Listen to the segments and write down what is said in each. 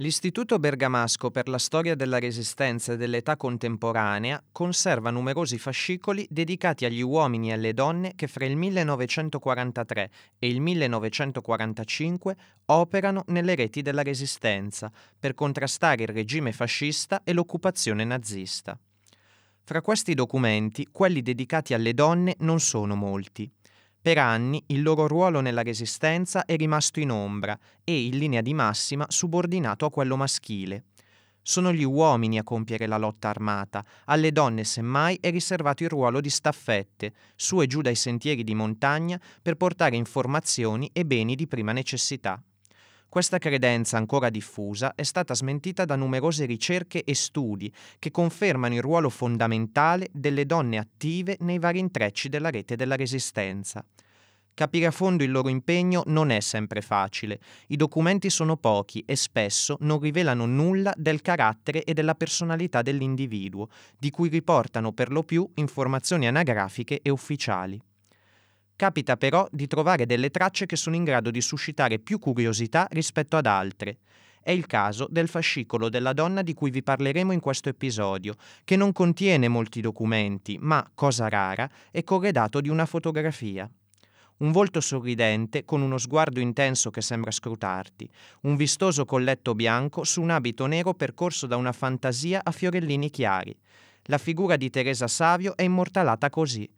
L'Istituto Bergamasco per la storia della Resistenza e dell'età contemporanea conserva numerosi fascicoli dedicati agli uomini e alle donne che fra il 1943 e il 1945 operano nelle reti della Resistenza per contrastare il regime fascista e l'occupazione nazista. Fra questi documenti, quelli dedicati alle donne non sono molti. Per anni il loro ruolo nella resistenza è rimasto in ombra e, in linea di massima, subordinato a quello maschile. Sono gli uomini a compiere la lotta armata, alle donne semmai è riservato il ruolo di staffette, su e giù dai sentieri di montagna per portare informazioni e beni di prima necessità. Questa credenza ancora diffusa è stata smentita da numerose ricerche e studi che confermano il ruolo fondamentale delle donne attive nei vari intrecci della rete della resistenza. Capire a fondo il loro impegno non è sempre facile. I documenti sono pochi e spesso non rivelano nulla del carattere e della personalità dell'individuo, di cui riportano per lo più informazioni anagrafiche e ufficiali. Capita però di trovare delle tracce che sono in grado di suscitare più curiosità rispetto ad altre. È il caso del fascicolo della donna di cui vi parleremo in questo episodio, che non contiene molti documenti, ma, cosa rara, è corredato di una fotografia un volto sorridente con uno sguardo intenso che sembra scrutarti, un vistoso colletto bianco su un abito nero percorso da una fantasia a fiorellini chiari. La figura di Teresa Savio è immortalata così.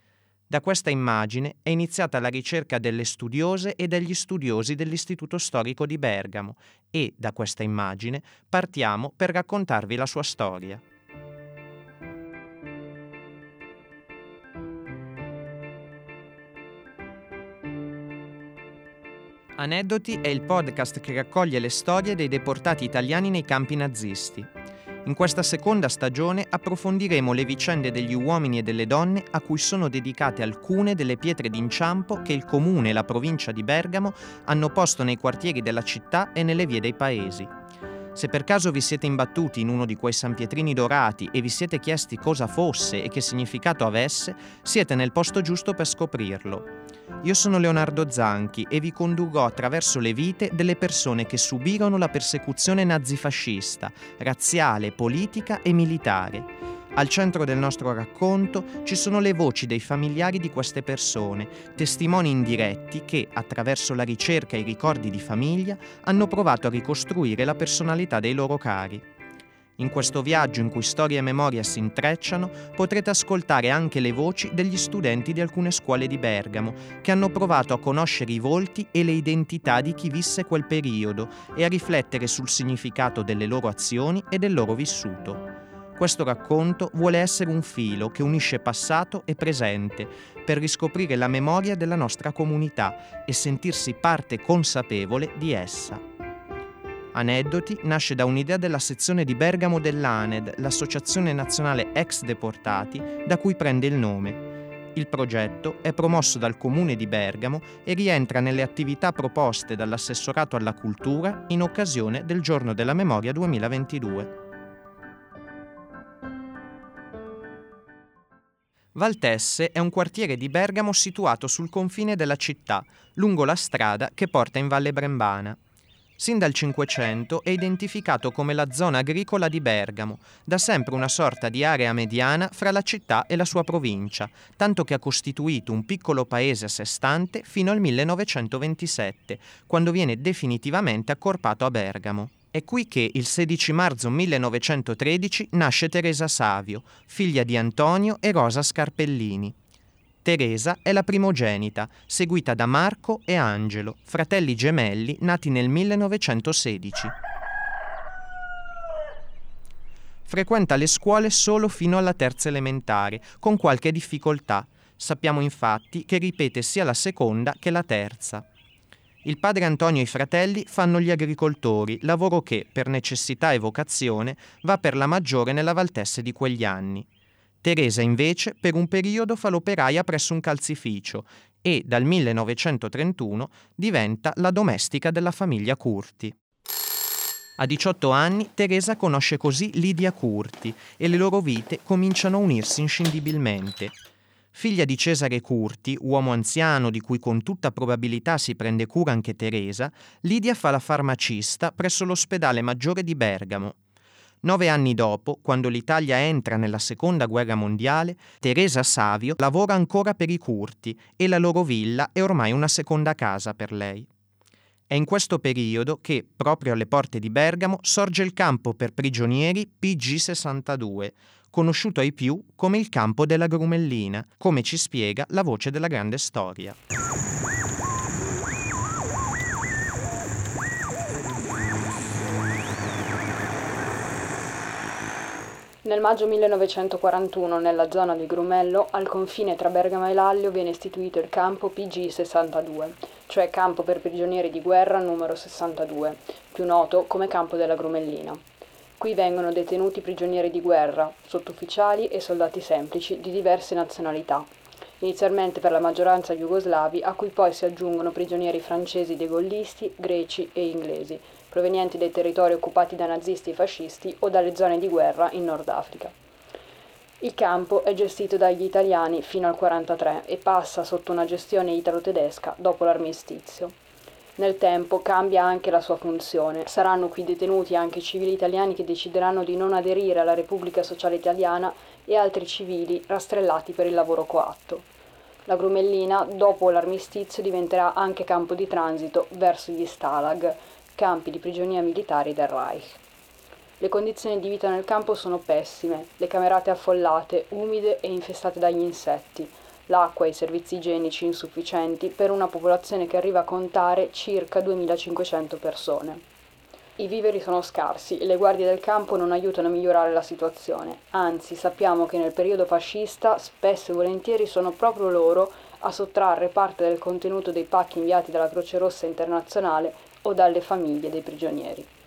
Da questa immagine è iniziata la ricerca delle studiose e degli studiosi dell'Istituto Storico di Bergamo e, da questa immagine, partiamo per raccontarvi la sua storia. Aneddoti è il podcast che raccoglie le storie dei deportati italiani nei campi nazisti. In questa seconda stagione approfondiremo le vicende degli uomini e delle donne a cui sono dedicate alcune delle pietre d'inciampo che il comune e la provincia di Bergamo hanno posto nei quartieri della città e nelle vie dei paesi. Se per caso vi siete imbattuti in uno di quei sanpietrini dorati e vi siete chiesti cosa fosse e che significato avesse, siete nel posto giusto per scoprirlo. Io sono Leonardo Zanchi e vi condurrò attraverso le vite delle persone che subirono la persecuzione nazifascista, razziale, politica e militare. Al centro del nostro racconto ci sono le voci dei familiari di queste persone, testimoni indiretti che, attraverso la ricerca e i ricordi di famiglia, hanno provato a ricostruire la personalità dei loro cari. In questo viaggio in cui storia e memoria si intrecciano, potrete ascoltare anche le voci degli studenti di alcune scuole di Bergamo, che hanno provato a conoscere i volti e le identità di chi visse quel periodo e a riflettere sul significato delle loro azioni e del loro vissuto. Questo racconto vuole essere un filo che unisce passato e presente per riscoprire la memoria della nostra comunità e sentirsi parte consapevole di essa. Aneddoti nasce da un'idea della sezione di Bergamo dell'ANED, l'Associazione Nazionale Ex Deportati, da cui prende il nome. Il progetto è promosso dal Comune di Bergamo e rientra nelle attività proposte dall'Assessorato alla Cultura in occasione del Giorno della Memoria 2022. Valtesse è un quartiere di Bergamo situato sul confine della città, lungo la strada che porta in Valle Brembana. Sin dal Cinquecento è identificato come la zona agricola di Bergamo, da sempre una sorta di area mediana fra la città e la sua provincia, tanto che ha costituito un piccolo paese a sé stante fino al 1927, quando viene definitivamente accorpato a Bergamo. È qui che il 16 marzo 1913 nasce Teresa Savio, figlia di Antonio e Rosa Scarpellini. Teresa è la primogenita, seguita da Marco e Angelo, fratelli gemelli nati nel 1916. Frequenta le scuole solo fino alla terza elementare, con qualche difficoltà. Sappiamo infatti che ripete sia la seconda che la terza. Il padre Antonio e i fratelli fanno gli agricoltori, lavoro che, per necessità e vocazione, va per la maggiore nella Valtesse di quegli anni. Teresa invece per un periodo fa l'operaia presso un calzificio e dal 1931 diventa la domestica della famiglia Curti. A 18 anni Teresa conosce così Lidia Curti e le loro vite cominciano a unirsi inscindibilmente. Figlia di Cesare Curti, uomo anziano di cui con tutta probabilità si prende cura anche Teresa, Lidia fa la farmacista presso l'ospedale maggiore di Bergamo. Nove anni dopo, quando l'Italia entra nella seconda guerra mondiale, Teresa Savio lavora ancora per i Curti e la loro villa è ormai una seconda casa per lei. È in questo periodo che, proprio alle porte di Bergamo, sorge il campo per prigionieri PG62, conosciuto ai più come il campo della Grumellina, come ci spiega la voce della grande storia. Nel maggio 1941, nella zona di Grumello, al confine tra Bergamo e Lallio, viene istituito il campo PG62, cioè campo per prigionieri di guerra numero 62, più noto come campo della Grumellina. Qui vengono detenuti prigionieri di guerra, sottufficiali e soldati semplici di diverse nazionalità, inizialmente per la maggioranza jugoslavi, a cui poi si aggiungono prigionieri francesi degollisti, greci e inglesi, provenienti dai territori occupati da nazisti e fascisti o dalle zone di guerra in Nord Africa. Il campo è gestito dagli italiani fino al 1943 e passa sotto una gestione italo-tedesca dopo l'armistizio. Nel tempo cambia anche la sua funzione. Saranno qui detenuti anche civili italiani che decideranno di non aderire alla Repubblica Sociale Italiana e altri civili rastrellati per il lavoro coatto. La Grumellina, dopo l'armistizio, diventerà anche campo di transito verso gli Stalag, campi di prigionia militari del Reich. Le condizioni di vita nel campo sono pessime, le camerate affollate, umide e infestate dagli insetti l'acqua e i servizi igienici insufficienti per una popolazione che arriva a contare circa 2500 persone. I viveri sono scarsi e le guardie del campo non aiutano a migliorare la situazione, anzi sappiamo che nel periodo fascista spesso e volentieri sono proprio loro a sottrarre parte del contenuto dei pacchi inviati dalla Croce Rossa internazionale o dalle famiglie dei prigionieri.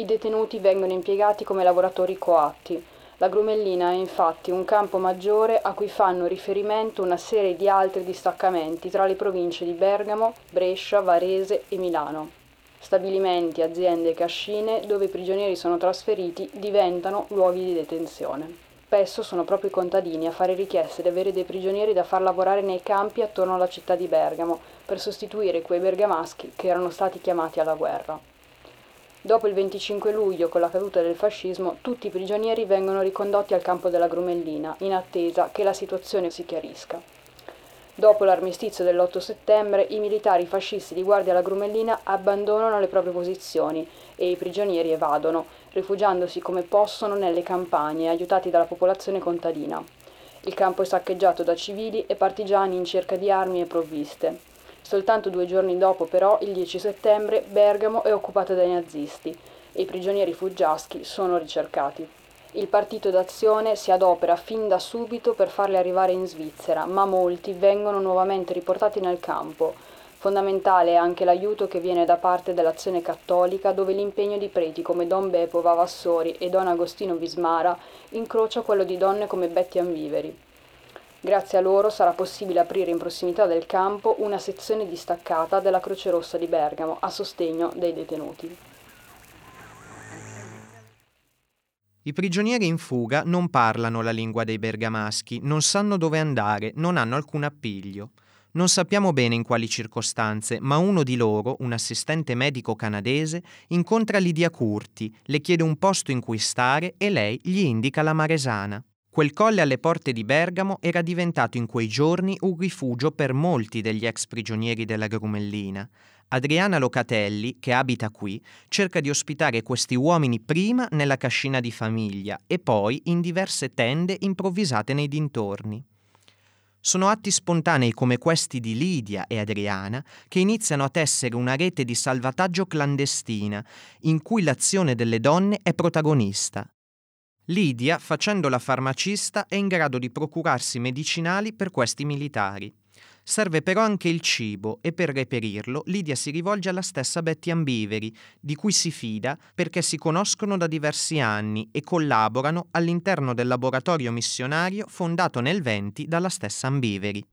I detenuti vengono impiegati come lavoratori coatti, la Grumellina è infatti un campo maggiore a cui fanno riferimento una serie di altri distaccamenti tra le province di Bergamo, Brescia, Varese e Milano. Stabilimenti, aziende e cascine dove i prigionieri sono trasferiti diventano luoghi di detenzione. Spesso sono proprio i contadini a fare richieste di avere dei prigionieri da far lavorare nei campi attorno alla città di Bergamo per sostituire quei bergamaschi che erano stati chiamati alla guerra. Dopo il 25 luglio, con la caduta del fascismo, tutti i prigionieri vengono ricondotti al campo della Grumellina, in attesa che la situazione si chiarisca. Dopo l'armistizio dell'8 settembre, i militari fascisti di guardia alla Grumellina abbandonano le proprie posizioni e i prigionieri evadono, rifugiandosi come possono nelle campagne, aiutati dalla popolazione contadina. Il campo è saccheggiato da civili e partigiani in cerca di armi e provviste. Soltanto due giorni dopo, però, il 10 settembre, Bergamo è occupata dai nazisti e i prigionieri fuggiaschi sono ricercati. Il partito d'azione si adopera fin da subito per farli arrivare in Svizzera, ma molti vengono nuovamente riportati nel campo. Fondamentale è anche l'aiuto che viene da parte dell'azione cattolica, dove l'impegno di preti come Don Beppo Vavassori e Don Agostino Vismara incrocia quello di donne come Betty Anviveri. Grazie a loro sarà possibile aprire in prossimità del campo una sezione distaccata della Croce Rossa di Bergamo a sostegno dei detenuti. I prigionieri in fuga non parlano la lingua dei bergamaschi, non sanno dove andare, non hanno alcun appiglio. Non sappiamo bene in quali circostanze, ma uno di loro, un assistente medico canadese, incontra Lidia Curti, le chiede un posto in cui stare e lei gli indica la Maresana. Quel colle alle porte di Bergamo era diventato in quei giorni un rifugio per molti degli ex prigionieri della Grumellina. Adriana Locatelli, che abita qui, cerca di ospitare questi uomini prima nella cascina di famiglia e poi in diverse tende improvvisate nei dintorni. Sono atti spontanei come questi di Lidia e Adriana che iniziano a tessere una rete di salvataggio clandestina in cui l'azione delle donne è protagonista. Lidia, facendo la farmacista, è in grado di procurarsi medicinali per questi militari. Serve però anche il cibo e per reperirlo Lidia si rivolge alla stessa Betty Ambiveri, di cui si fida perché si conoscono da diversi anni e collaborano all'interno del laboratorio missionario fondato nel 20 dalla stessa Ambiveri.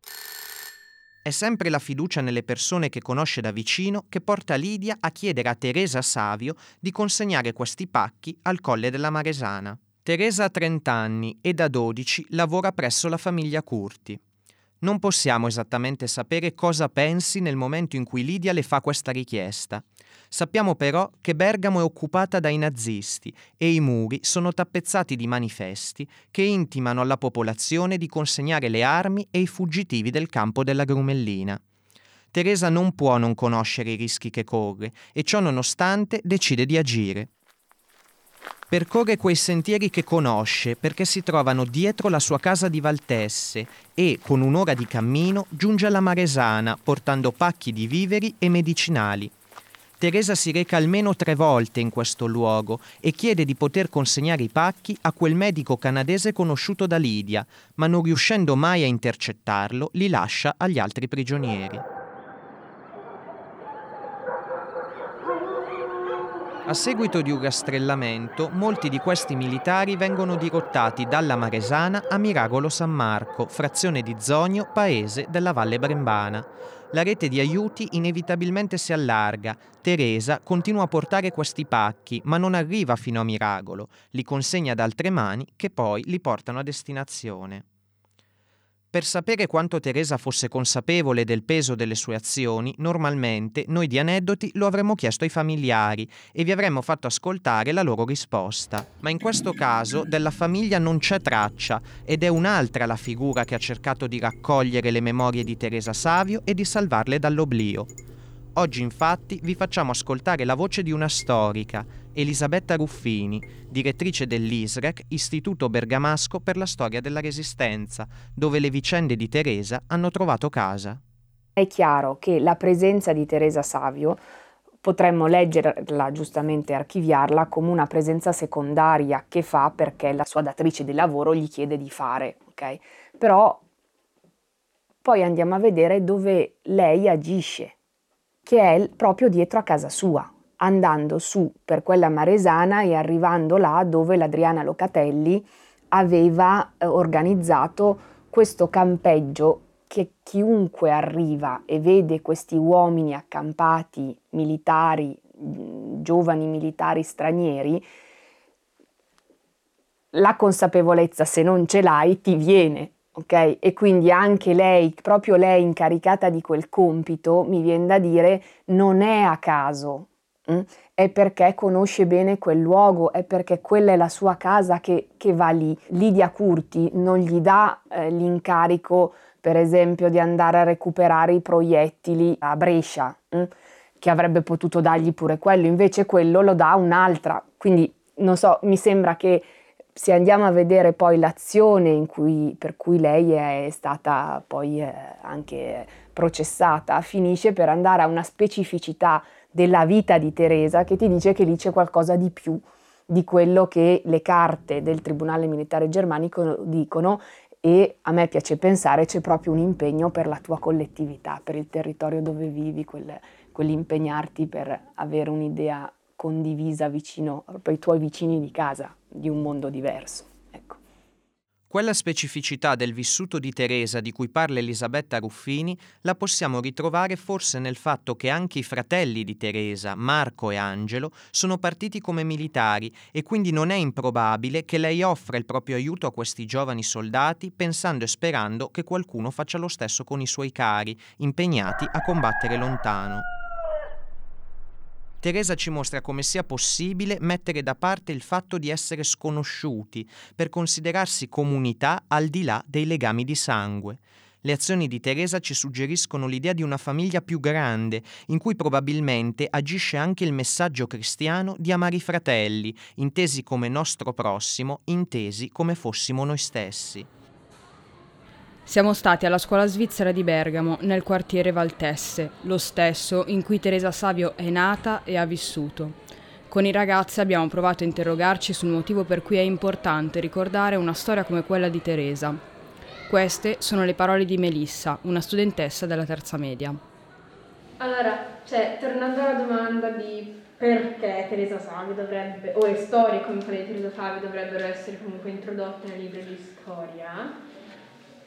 È sempre la fiducia nelle persone che conosce da vicino che porta Lidia a chiedere a Teresa Savio di consegnare questi pacchi al Colle della Maresana. Teresa ha 30 anni e da 12 lavora presso la famiglia Curti. Non possiamo esattamente sapere cosa pensi nel momento in cui Lidia le fa questa richiesta. Sappiamo però che Bergamo è occupata dai nazisti e i muri sono tappezzati di manifesti che intimano alla popolazione di consegnare le armi e i fuggitivi del campo della Grumellina. Teresa non può non conoscere i rischi che corre e ciò nonostante decide di agire. Percorre quei sentieri che conosce perché si trovano dietro la sua casa di Valtesse e, con un'ora di cammino, giunge alla Maresana portando pacchi di viveri e medicinali. Teresa si reca almeno tre volte in questo luogo e chiede di poter consegnare i pacchi a quel medico canadese conosciuto da Lidia, ma non riuscendo mai a intercettarlo, li lascia agli altri prigionieri. A seguito di un rastrellamento, molti di questi militari vengono dirottati dalla Maresana a Miragolo San Marco, frazione di Zogno, paese della Valle Brembana. La rete di aiuti inevitabilmente si allarga. Teresa continua a portare questi pacchi, ma non arriva fino a Miragolo. Li consegna ad altre mani che poi li portano a destinazione. Per sapere quanto Teresa fosse consapevole del peso delle sue azioni, normalmente noi di aneddoti lo avremmo chiesto ai familiari e vi avremmo fatto ascoltare la loro risposta. Ma in questo caso della famiglia non c'è traccia ed è un'altra la figura che ha cercato di raccogliere le memorie di Teresa Savio e di salvarle dall'oblio. Oggi infatti vi facciamo ascoltare la voce di una storica, Elisabetta Ruffini, direttrice dell'ISREC, Istituto Bergamasco per la storia della Resistenza, dove le vicende di Teresa hanno trovato casa. È chiaro che la presenza di Teresa Savio potremmo leggerla, giustamente archiviarla, come una presenza secondaria che fa perché la sua datrice di lavoro gli chiede di fare, ok? Però poi andiamo a vedere dove lei agisce, che è proprio dietro a casa sua, andando su per quella maresana e arrivando là dove l'Adriana Locatelli aveva eh, organizzato questo campeggio che chiunque arriva e vede questi uomini accampati, militari, giovani militari stranieri, la consapevolezza se non ce l'hai ti viene ok? E quindi anche lei, proprio lei incaricata di quel compito, mi viene da dire, non è a caso? Mm? è perché conosce bene quel luogo, è perché quella è la sua casa che, che va lì. Lidia Curti non gli dà eh, l'incarico, per esempio, di andare a recuperare i proiettili a Brescia? Mm? che avrebbe potuto dargli pure quello, invece quello lo dà un'altra. Quindi, non so, mi sembra che se andiamo a vedere poi l'azione cui, per cui lei è stata poi eh, anche processata, finisce per andare a una specificità della vita di Teresa che ti dice che lì c'è qualcosa di più di quello che le carte del Tribunale Militare Germanico dicono e a me piace pensare c'è proprio un impegno per la tua collettività, per il territorio dove vivi, quel, quell'impegnarti per avere un'idea condivisa vicino ai tuoi vicini di casa, di un mondo diverso. Quella specificità del vissuto di Teresa di cui parla Elisabetta Ruffini la possiamo ritrovare forse nel fatto che anche i fratelli di Teresa, Marco e Angelo, sono partiti come militari e quindi non è improbabile che lei offra il proprio aiuto a questi giovani soldati pensando e sperando che qualcuno faccia lo stesso con i suoi cari, impegnati a combattere lontano. Teresa ci mostra come sia possibile mettere da parte il fatto di essere sconosciuti per considerarsi comunità al di là dei legami di sangue. Le azioni di Teresa ci suggeriscono l'idea di una famiglia più grande, in cui probabilmente agisce anche il messaggio cristiano di amare i fratelli, intesi come nostro prossimo, intesi come fossimo noi stessi. Siamo stati alla scuola svizzera di Bergamo, nel quartiere Valtesse, lo stesso in cui Teresa Savio è nata e ha vissuto. Con i ragazzi abbiamo provato a interrogarci sul motivo per cui è importante ricordare una storia come quella di Teresa. Queste sono le parole di Melissa, una studentessa della terza media. Allora, cioè, tornando alla domanda di perché Teresa Savio dovrebbe, o le storie come quelle di Teresa Savio dovrebbero essere comunque introdotte nei libri di storia,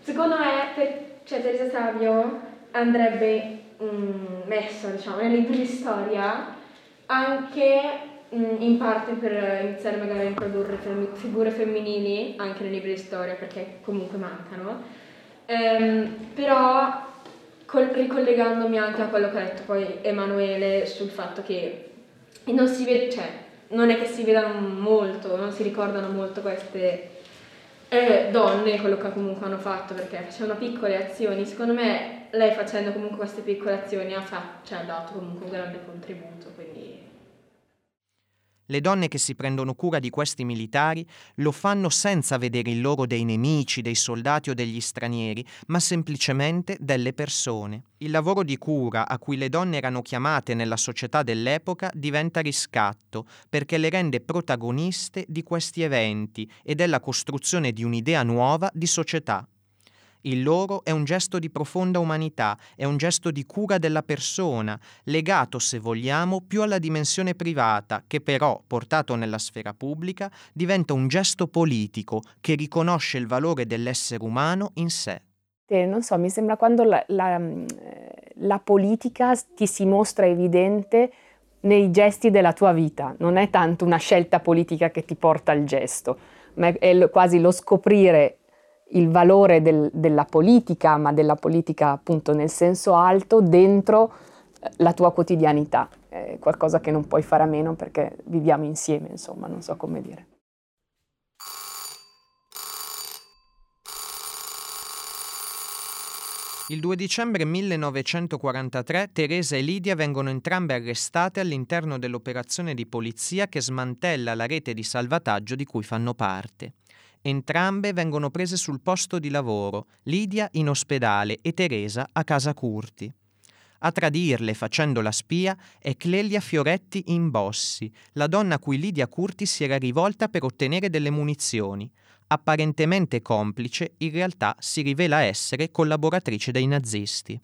Secondo me, per, cioè, Teresa Savio andrebbe um, messa, diciamo, nei libri di storia anche um, in parte per iniziare magari a introdurre fem- figure femminili anche nei libri di storia, perché comunque mancano, Ehm, però col- ricollegandomi anche a quello che ha detto poi Emanuele sul fatto che non si vede, cioè, non è che si vedano molto, non si ricordano molto queste eh, donne, quello che comunque hanno fatto, perché facevano piccole azioni. Secondo me lei facendo comunque queste piccole azioni ha, fatto, cioè, ha dato comunque un grande contributo, quindi le donne che si prendono cura di questi militari lo fanno senza vedere in loro dei nemici, dei soldati o degli stranieri, ma semplicemente delle persone. Il lavoro di cura a cui le donne erano chiamate nella società dell'epoca diventa riscatto perché le rende protagoniste di questi eventi e della costruzione di un'idea nuova di società. Il loro è un gesto di profonda umanità, è un gesto di cura della persona, legato, se vogliamo, più alla dimensione privata, che però, portato nella sfera pubblica, diventa un gesto politico che riconosce il valore dell'essere umano in sé. Non so, mi sembra quando la, la, la politica ti si mostra evidente nei gesti della tua vita, non è tanto una scelta politica che ti porta al gesto, ma è quasi lo scoprire il valore del, della politica, ma della politica appunto nel senso alto, dentro eh, la tua quotidianità. È qualcosa che non puoi fare a meno perché viviamo insieme, insomma, non so come dire. Il 2 dicembre 1943 Teresa e Lidia vengono entrambe arrestate all'interno dell'operazione di polizia che smantella la rete di salvataggio di cui fanno parte. Entrambe vengono prese sul posto di lavoro, Lidia in ospedale e Teresa a casa Curti. A tradirle facendo la spia è Clelia Fioretti in Bossi, la donna a cui Lidia Curti si era rivolta per ottenere delle munizioni. Apparentemente complice, in realtà si rivela essere collaboratrice dei nazisti.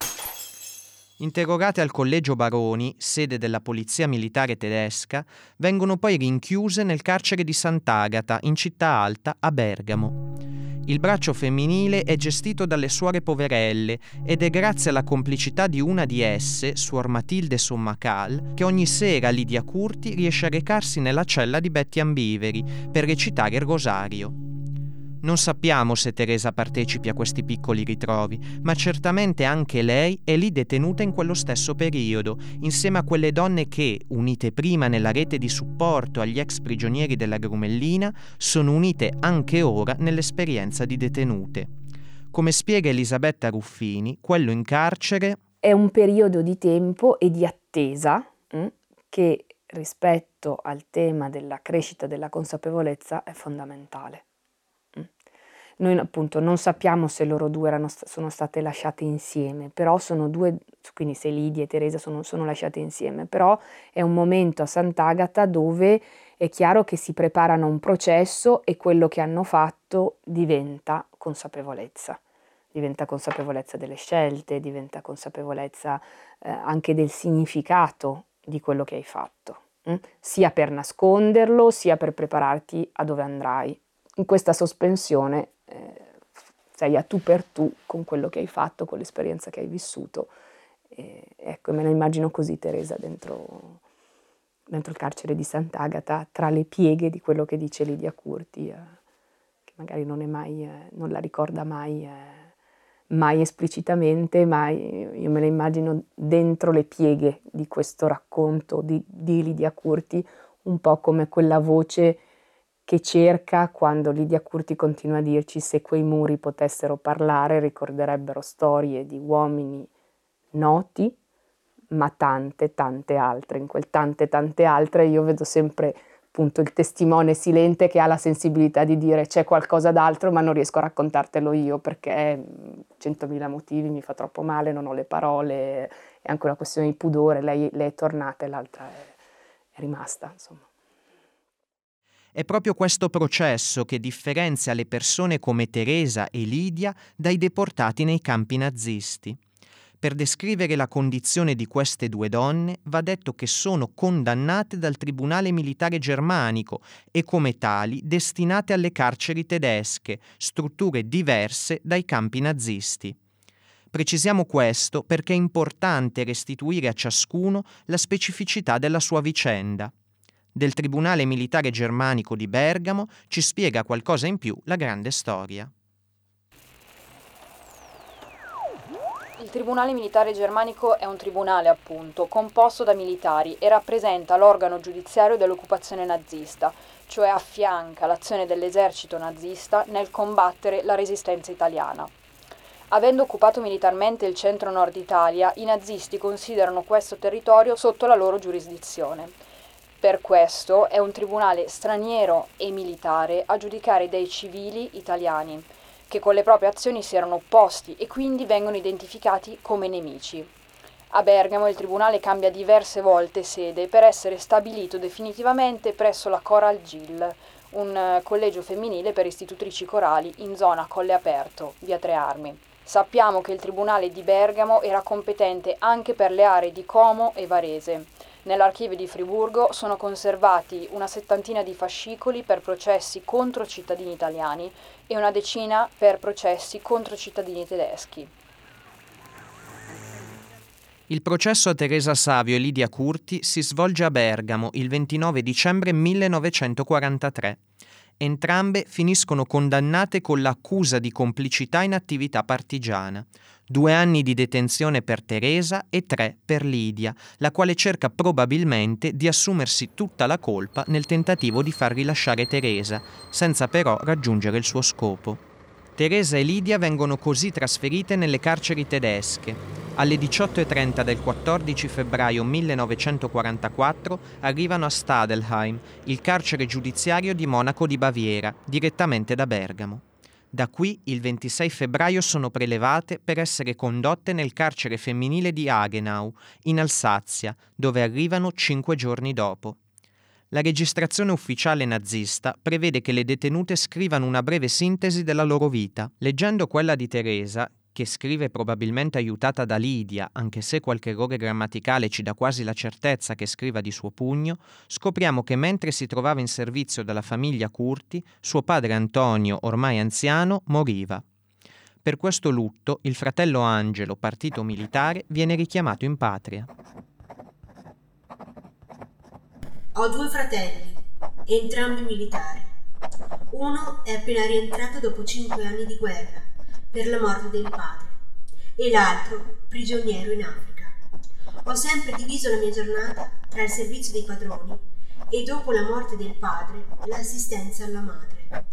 Interrogate al collegio Baroni, sede della polizia militare tedesca, vengono poi rinchiuse nel carcere di Sant'Agata, in città alta, a Bergamo. Il braccio femminile è gestito dalle suore poverelle ed è grazie alla complicità di una di esse, suor Matilde Sommacal, che ogni sera Lidia Curti riesce a recarsi nella cella di Betty Ambiveri per recitare il rosario. Non sappiamo se Teresa partecipi a questi piccoli ritrovi, ma certamente anche lei è lì detenuta in quello stesso periodo, insieme a quelle donne che, unite prima nella rete di supporto agli ex prigionieri della Grumellina, sono unite anche ora nell'esperienza di detenute. Come spiega Elisabetta Ruffini, quello in carcere è un periodo di tempo e di attesa mh, hm, che rispetto al tema della crescita della consapevolezza è fondamentale. Noi appunto non sappiamo se loro due erano, sono state lasciate insieme, però sono due, quindi se Lidia e Teresa sono, sono lasciate insieme, però è un momento a Sant'Agata dove è chiaro che si preparano a un processo e quello che hanno fatto diventa consapevolezza. Diventa consapevolezza delle scelte, diventa consapevolezza eh, anche del significato di quello che hai fatto, hm? sia per nasconderlo, sia per prepararti a dove andrai. In questa sospensione eh, sei a tu per tu con quello che hai fatto, con l'esperienza che hai vissuto. E, ecco, me la immagino così Teresa dentro, dentro, il carcere di Sant'Agata, tra le pieghe di quello che dice Lidia Curti, eh, che magari non, mai, eh, non, la ricorda mai, eh, mai esplicitamente, ma io me la immagino dentro le pieghe di questo racconto di, di Lidia Curti, un po' come quella voce che cerca quando Lidia Curti continua a dirci se quei muri potessero parlare ricorderebbero storie di uomini noti, ma tante, tante altre. In quel tante, tante altre io vedo sempre appunto il testimone silente che ha la sensibilità di dire c'è qualcosa d'altro ma non riesco a raccontartelo io perché centomila motivi, mi fa troppo male, non ho le parole, è anche una questione di pudore, lei, lei è tornata e l'altra è, è rimasta, insomma. È proprio questo processo che differenzia le persone come Teresa e Lidia dai deportati nei campi nazisti. Per descrivere la condizione di queste due donne va detto che sono condannate dal Tribunale militare germanico e come tali destinate alle carceri tedesche, strutture diverse dai campi nazisti. Precisiamo questo perché è importante restituire a ciascuno la specificità della sua vicenda del Tribunale Militare Germanico di Bergamo ci spiega qualcosa in più la grande storia. Tribunale Militare Germanico è un tribunale, appunto, composto da militari e rappresenta l'organo giudiziario dell'occupazione nazista, cioè affianca l'azione dell'esercito nazista nel combattere la resistenza italiana. Avendo occupato militarmente il centro-nord Italia, i nazisti considerano questo territorio sotto la loro giurisdizione. Per questo è un tribunale straniero e militare a giudicare dei civili italiani, che con le proprie azioni si erano opposti e quindi vengono identificati come nemici. A Bergamo il tribunale cambia diverse volte sede per essere stabilito definitivamente presso la Coral Gill, un eh, collegio femminile per istitutrici corali in zona Colle Aperto, via Tre Armi. Sappiamo che il Tribunale di Bergamo era competente anche per le aree di Como e Varese. Nell'archivio di Friburgo sono conservati una settantina di fascicoli per processi contro cittadini italiani e una decina per processi contro cittadini tedeschi. Il processo a Teresa Savio e Lidia Curti si svolge a Bergamo il 29 dicembre 1943. Entrambe finiscono condannate con l'accusa di complicità in attività partigiana. Due anni di detenzione per Teresa e tre per Lidia, la quale cerca probabilmente di assumersi tutta la colpa nel tentativo di far rilasciare Teresa, senza però raggiungere il suo scopo. Teresa e Lidia vengono così trasferite nelle carceri tedesche. Alle 18.30 del 14 febbraio 1944 arrivano a Stadelheim, il carcere giudiziario di Monaco di Baviera, direttamente da Bergamo. Da qui il 26 febbraio sono prelevate per essere condotte nel carcere femminile di Hagenau, in Alsazia, dove arrivano cinque giorni dopo. La registrazione ufficiale nazista prevede che le detenute scrivano una breve sintesi della loro vita. Leggendo quella di Teresa, che scrive probabilmente aiutata da Lidia, anche se qualche errore grammaticale ci dà quasi la certezza che scriva di suo pugno, scopriamo che mentre si trovava in servizio dalla famiglia Curti, suo padre Antonio, ormai anziano, moriva. Per questo lutto, il fratello Angelo, partito militare, viene richiamato in patria. Ho due fratelli, entrambi militari. Uno è appena rientrato dopo cinque anni di guerra per la morte del padre e l'altro prigioniero in Africa. Ho sempre diviso la mia giornata tra il servizio dei padroni e dopo la morte del padre l'assistenza alla madre.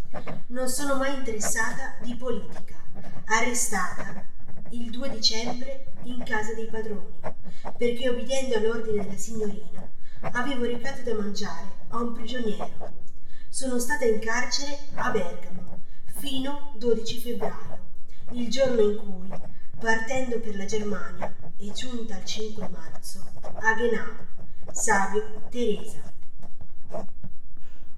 Non sono mai interessata di politica, arrestata il 2 dicembre in casa dei padroni, perché obbediendo all'ordine della signorina avevo recato da mangiare a un prigioniero. Sono stata in carcere a Bergamo fino 12 febbraio, il giorno in cui, partendo per la Germania e giunta al 5 marzo, a Genau, Savio Teresa.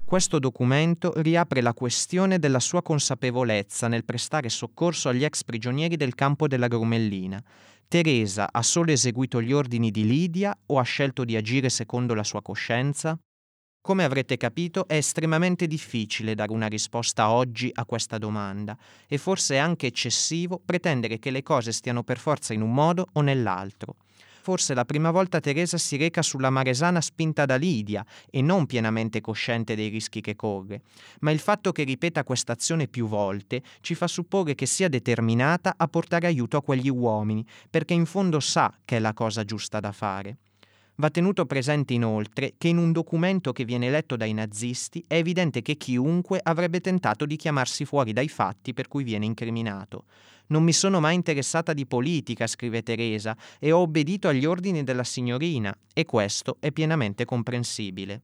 Questo documento riapre la questione della sua consapevolezza nel prestare soccorso agli ex prigionieri del campo della Grumellina Teresa ha solo eseguito gli ordini di Lidia o ha scelto di agire secondo la sua coscienza? Come avrete capito, è estremamente difficile dare una risposta oggi a questa domanda e forse è anche eccessivo pretendere che le cose stiano per forza in un modo o nell'altro. Forse la prima volta Teresa si reca sulla Maresana spinta da Lidia e non pienamente cosciente dei rischi che corre, ma il fatto che ripeta questa azione più volte ci fa supporre che sia determinata a portare aiuto a quegli uomini, perché in fondo sa che è la cosa giusta da fare. Va tenuto presente inoltre che in un documento che viene letto dai nazisti è evidente che chiunque avrebbe tentato di chiamarsi fuori dai fatti per cui viene incriminato. Non mi sono mai interessata di politica, scrive Teresa, e ho obbedito agli ordini della signorina, e questo è pienamente comprensibile.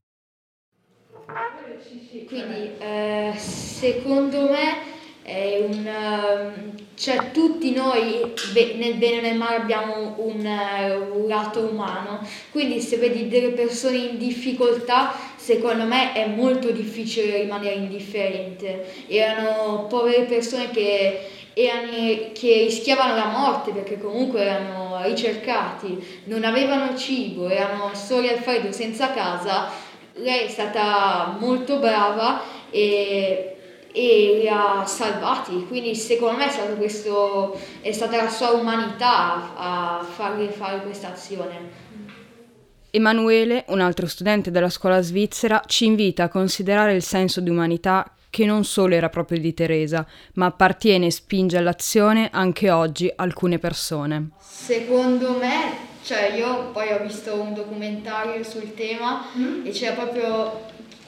Quindi, eh, secondo me, un, ehm, cioè, tutti noi nel bene e nel male abbiamo un, eh, un lato umano, quindi se vedi delle persone in difficoltà, secondo me è molto difficile rimanere indifferente. Erano povere persone che erano, che rischiavano la morte perché comunque erano ricercati, non avevano cibo, erano soli al freddo senza casa, lei è stata molto brava e, e li ha salvati, quindi secondo me è, stato questo, è stata la sua umanità a fargli fare questa azione. Emanuele, un altro studente della scuola svizzera, ci invita a considerare il senso di umanità che non solo era proprio di Teresa, ma appartiene e spinge all'azione anche oggi alcune persone. Secondo me cioè io poi ho visto un documentario sul tema mm. e c'era proprio,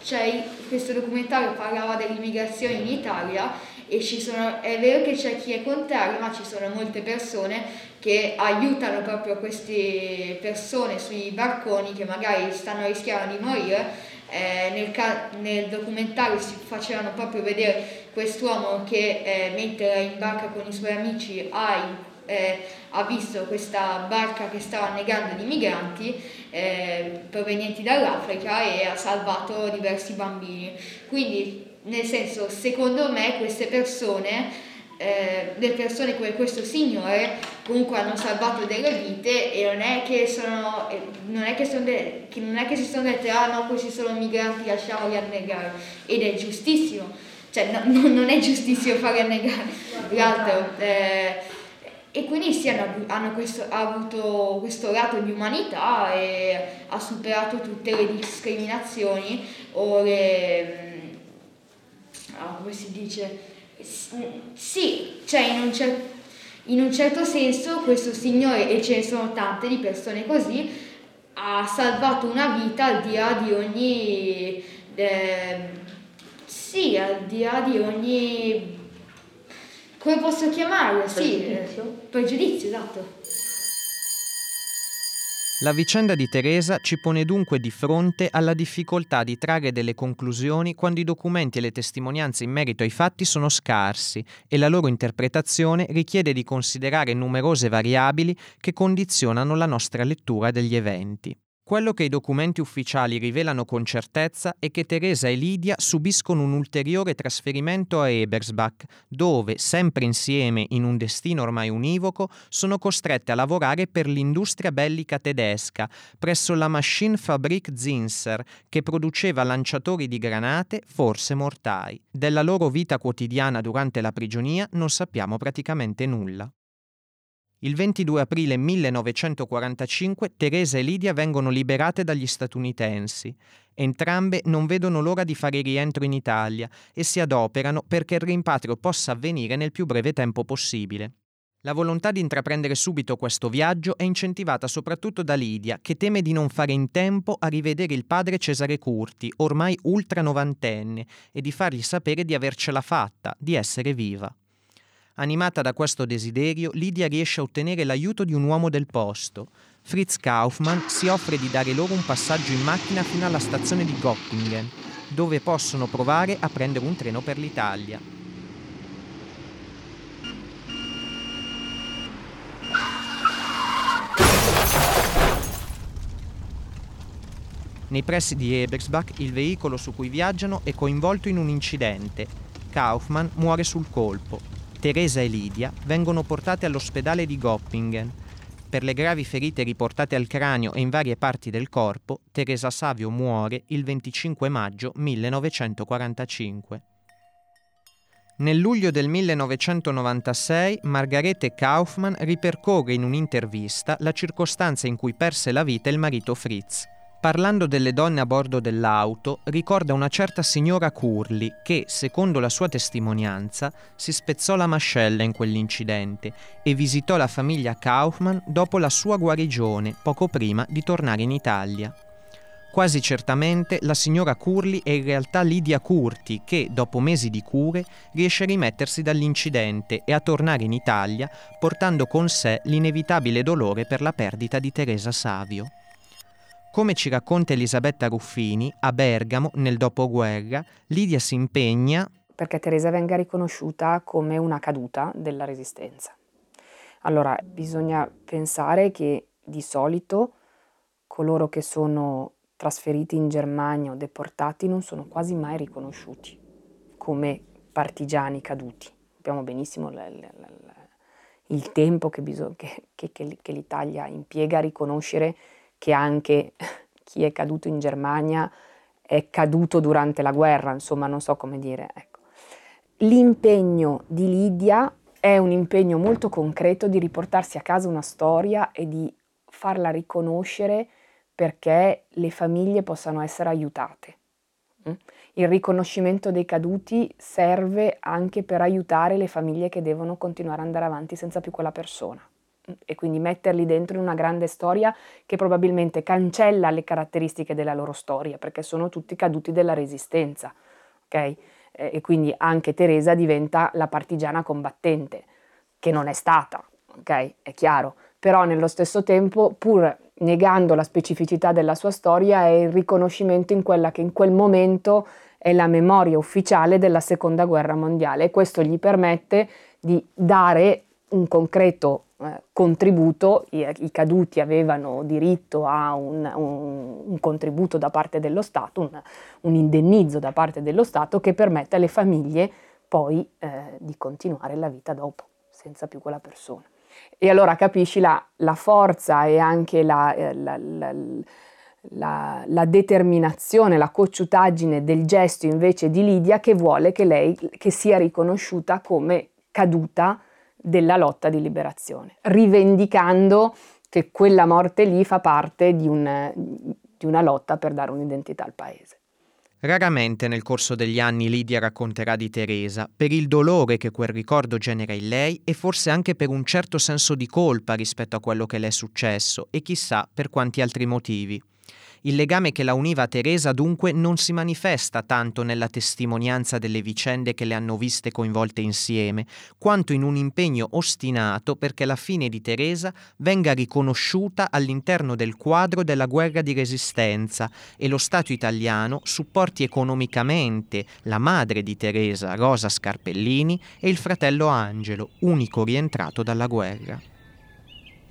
cioè questo documentario parlava dell'immigrazione in Italia e sono, è vero che c'è chi è contrario, ma ci sono molte persone che aiutano proprio queste persone sui barconi che magari stanno rischiando di morire. Eh, nel, ca- nel, documentario si facevano proprio vedere quest'uomo che eh, mentre era in barca con i suoi amici ha eh, ha visto questa barca che stava annegando di migranti eh, provenienti dall'Africa e ha salvato diversi bambini. Quindi, nel senso, secondo me queste persone eh, le persone come questo signore comunque hanno salvato delle vite e non è che sono eh, non è che, sono de- che non è che si sono dette ah no questi sono migranti lasciamoli annegare. Ed è giustissimo. Cioè no, non è giustissimo fare annegare. L'altro eh, e quindi sì, hanno, hanno questo, ha avuto questo lato di umanità e ha superato tutte le discriminazioni o le... Oh, come si dice? Sì, cioè in un, cer- in un certo senso questo signore, e ce ne sono tante di persone così, ha salvato una vita al di là di ogni... Eh, sì, al di là di ogni come posso chiamarlo? Sì, pregiudizio, esatto. La vicenda di Teresa ci pone dunque di fronte alla difficoltà di trarre delle conclusioni quando i documenti e le testimonianze in merito ai fatti sono scarsi e la loro interpretazione richiede di considerare numerose variabili che condizionano la nostra lettura degli eventi. Quello che i documenti ufficiali rivelano con certezza è che Teresa e Lidia subiscono un ulteriore trasferimento a Ebersbach, dove, sempre insieme in un destino ormai univoco, sono costrette a lavorare per l'industria bellica tedesca, presso la Maschinenfabrik Zinser, che produceva lanciatori di granate, forse mortai. Della loro vita quotidiana durante la prigionia non sappiamo praticamente nulla. Il 22 aprile 1945 Teresa e Lidia vengono liberate dagli statunitensi. Entrambe non vedono l'ora di fare rientro in Italia e si adoperano perché il rimpatrio possa avvenire nel più breve tempo possibile. La volontà di intraprendere subito questo viaggio è incentivata soprattutto da Lidia, che teme di non fare in tempo a rivedere il padre Cesare Curti, ormai ultra novantenne, e di fargli sapere di avercela fatta, di essere viva. Animata da questo desiderio, Lidia riesce a ottenere l'aiuto di un uomo del posto. Fritz Kaufmann si offre di dare loro un passaggio in macchina fino alla stazione di Göppingen, dove possono provare a prendere un treno per l'Italia. Nei pressi di Ebersbach il veicolo su cui viaggiano è coinvolto in un incidente. Kaufmann muore sul colpo. Teresa e Lidia vengono portate all'ospedale di Göppingen. Per le gravi ferite riportate al cranio e in varie parti del corpo, Teresa Savio muore il 25 maggio 1945. Nel luglio del 1996 Margarete Kaufmann ripercorre in un'intervista la circostanza in cui perse la vita il marito Fritz. Parlando delle donne a bordo dell'auto, ricorda una certa signora Curli che, secondo la sua testimonianza, si spezzò la mascella in quell'incidente e visitò la famiglia Kaufmann dopo la sua guarigione, poco prima di tornare in Italia. Quasi certamente la signora Curli è in realtà Lidia Curti che, dopo mesi di cure, riesce a rimettersi dall'incidente e a tornare in Italia portando con sé l'inevitabile dolore per la perdita di Teresa Savio. Come ci racconta Elisabetta Ruffini, a Bergamo, nel dopoguerra, Lidia si impegna perché Teresa venga riconosciuta come una caduta della resistenza. Allora, bisogna pensare che di solito coloro che sono trasferiti in Germania o deportati non sono quasi mai riconosciuti come partigiani caduti. Sappiamo benissimo l- l- l- il tempo che, bisog- che, che, che l'Italia impiega a riconoscere che anche chi è caduto in Germania è caduto durante la guerra, insomma non so come dire. Ecco. L'impegno di Lidia è un impegno molto concreto di riportarsi a casa una storia e di farla riconoscere perché le famiglie possano essere aiutate. Mm? Il riconoscimento dei caduti serve anche per aiutare le famiglie che devono continuare ad andare avanti senza più quella persona? E quindi metterli dentro in una grande storia che probabilmente cancella le caratteristiche della loro storia perché sono tutti caduti della resistenza, ok? E quindi anche Teresa diventa la partigiana combattente, che non è stata, ok? È chiaro, però nello stesso tempo, pur negando la specificità della sua storia, è il riconoscimento in quella che in quel momento è la memoria ufficiale della seconda guerra mondiale e questo gli permette di dare un concreto contributo, I, I, caduti avevano diritto a un, un, un contributo da parte dello Stato, un, un, indennizzo da parte dello Stato che permette alle famiglie poi eh, di continuare la vita dopo, senza più quella persona. E allora capisci la, la forza e anche la, eh, la, la, determinazione, la cocciutaggine del gesto invece di Lidia che vuole che lei che sia riconosciuta come caduta della lotta di liberazione, rivendicando che quella morte lì fa parte di, un, di una lotta per dare un'identità al paese. Raramente nel corso degli anni Lidia racconterà di Teresa, per il dolore che quel ricordo genera in lei e forse anche per un certo senso di colpa rispetto a quello che le è successo e chissà per quanti altri motivi. Il legame che la univa a Teresa dunque non si manifesta tanto nella testimonianza delle vicende che le hanno viste coinvolte insieme, quanto in un impegno ostinato perché la fine di Teresa venga riconosciuta all'interno del quadro della guerra di resistenza e lo Stato italiano supporti economicamente la madre di Teresa, Rosa Scarpellini, e il fratello Angelo, unico rientrato dalla guerra.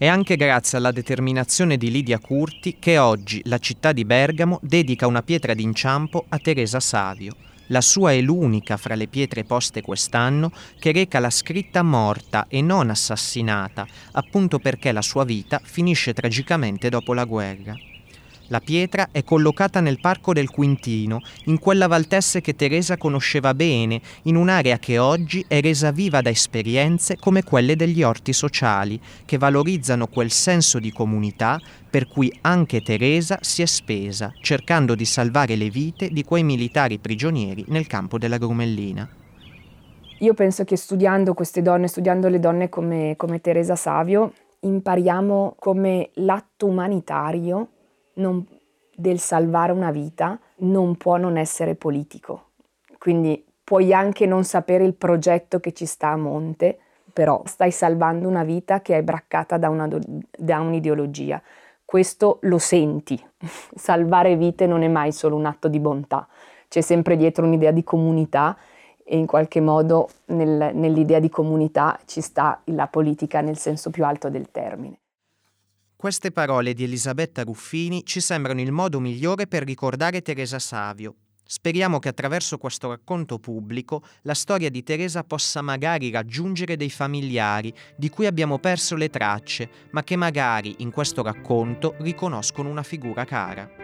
È anche grazie alla determinazione di Lidia Curti che oggi la città di Bergamo dedica una pietra d'inciampo a Teresa Savio. La sua è l'unica fra le pietre poste quest'anno che reca la scritta morta e non assassinata, appunto perché la sua vita finisce tragicamente dopo la guerra. La pietra è collocata nel parco del Quintino, in quella Valtesse che Teresa conosceva bene, in un'area che oggi è resa viva da esperienze come quelle degli orti sociali, che valorizzano quel senso di comunità per cui anche Teresa si è spesa, cercando di salvare le vite di quei militari prigionieri nel campo della Grumellina. Io penso che studiando queste donne, studiando le donne come, come Teresa Savio, impariamo come l'atto umanitario non, del salvare una vita non può non essere politico. Quindi puoi anche non sapere il progetto che ci sta a monte, però stai salvando una vita che è braccata da, una, da un'ideologia. Questo lo senti. Salvare vite non è mai solo un atto di bontà, c'è sempre dietro un'idea di comunità e in qualche modo nel, nell'idea di comunità ci sta la politica nel senso più alto del termine. Queste parole di Elisabetta Ruffini ci sembrano il modo migliore per ricordare Teresa Savio. Speriamo che attraverso questo racconto pubblico la storia di Teresa possa magari raggiungere dei familiari di cui abbiamo perso le tracce, ma che magari in questo racconto riconoscono una figura cara.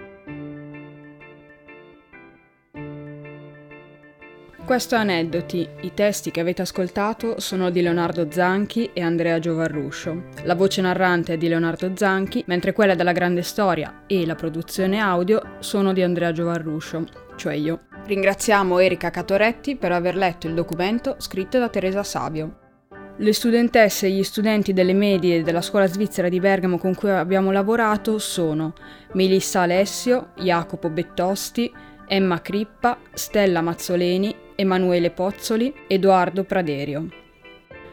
Questo Aneddoti. I testi che avete ascoltato sono di Leonardo Zanchi e Andrea Giovarruscio. La voce narrante è di Leonardo Zanchi, mentre quella della grande storia e la produzione audio sono di Andrea Giovarruscio, cioè io. Ringraziamo Erika Catoretti per aver letto il documento scritto da Teresa Savio. Le studentesse e gli studenti delle medie della scuola svizzera di Bergamo con cui abbiamo lavorato sono Melissa Alessio, Jacopo Bettosti, Emma Crippa, Stella Mazzoleni Emanuele Pozzoli, Edoardo Praderio.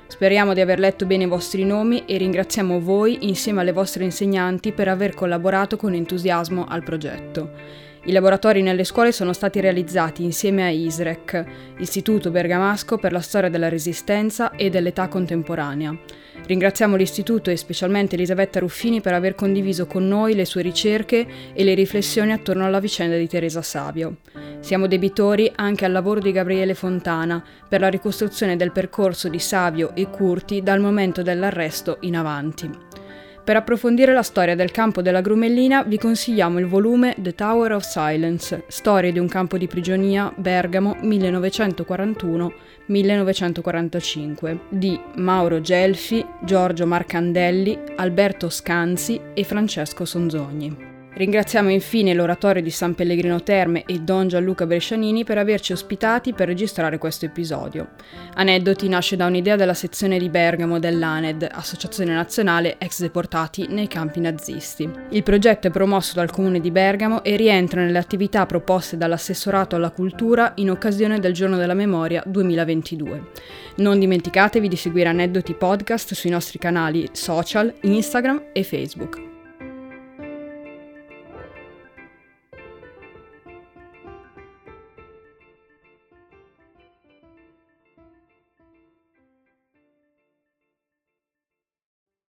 Speriamo di aver letto bene i vostri nomi e ringraziamo voi insieme alle vostre insegnanti per aver collaborato con entusiasmo al progetto. I laboratori nelle scuole sono stati realizzati insieme a ISREC, Istituto Bergamasco per la storia della resistenza e dell'età contemporanea. Ringraziamo l'Istituto e specialmente Elisabetta Ruffini per aver condiviso con noi le sue ricerche e le riflessioni attorno alla vicenda di Teresa Savio. Siamo debitori anche al lavoro di Gabriele Fontana per la ricostruzione del percorso di Savio e Curti dal momento dell'arresto in avanti. Per approfondire la storia del campo della Grumellina vi consigliamo il volume The Tower of Silence, Storie di un campo di prigionia, Bergamo 1941-1945, di Mauro Gelfi, Giorgio Marcandelli, Alberto Scanzi e Francesco Sonzogni. Ringraziamo infine l'oratorio di San Pellegrino Terme e Don Gianluca Brescianini per averci ospitati per registrare questo episodio. Aneddoti nasce da un'idea della sezione di Bergamo dell'ANED, Associazione Nazionale Ex Deportati nei campi nazisti. Il progetto è promosso dal Comune di Bergamo e rientra nelle attività proposte dall'assessorato alla cultura in occasione del Giorno della Memoria 2022. Non dimenticatevi di seguire Aneddoti Podcast sui nostri canali social, Instagram e Facebook.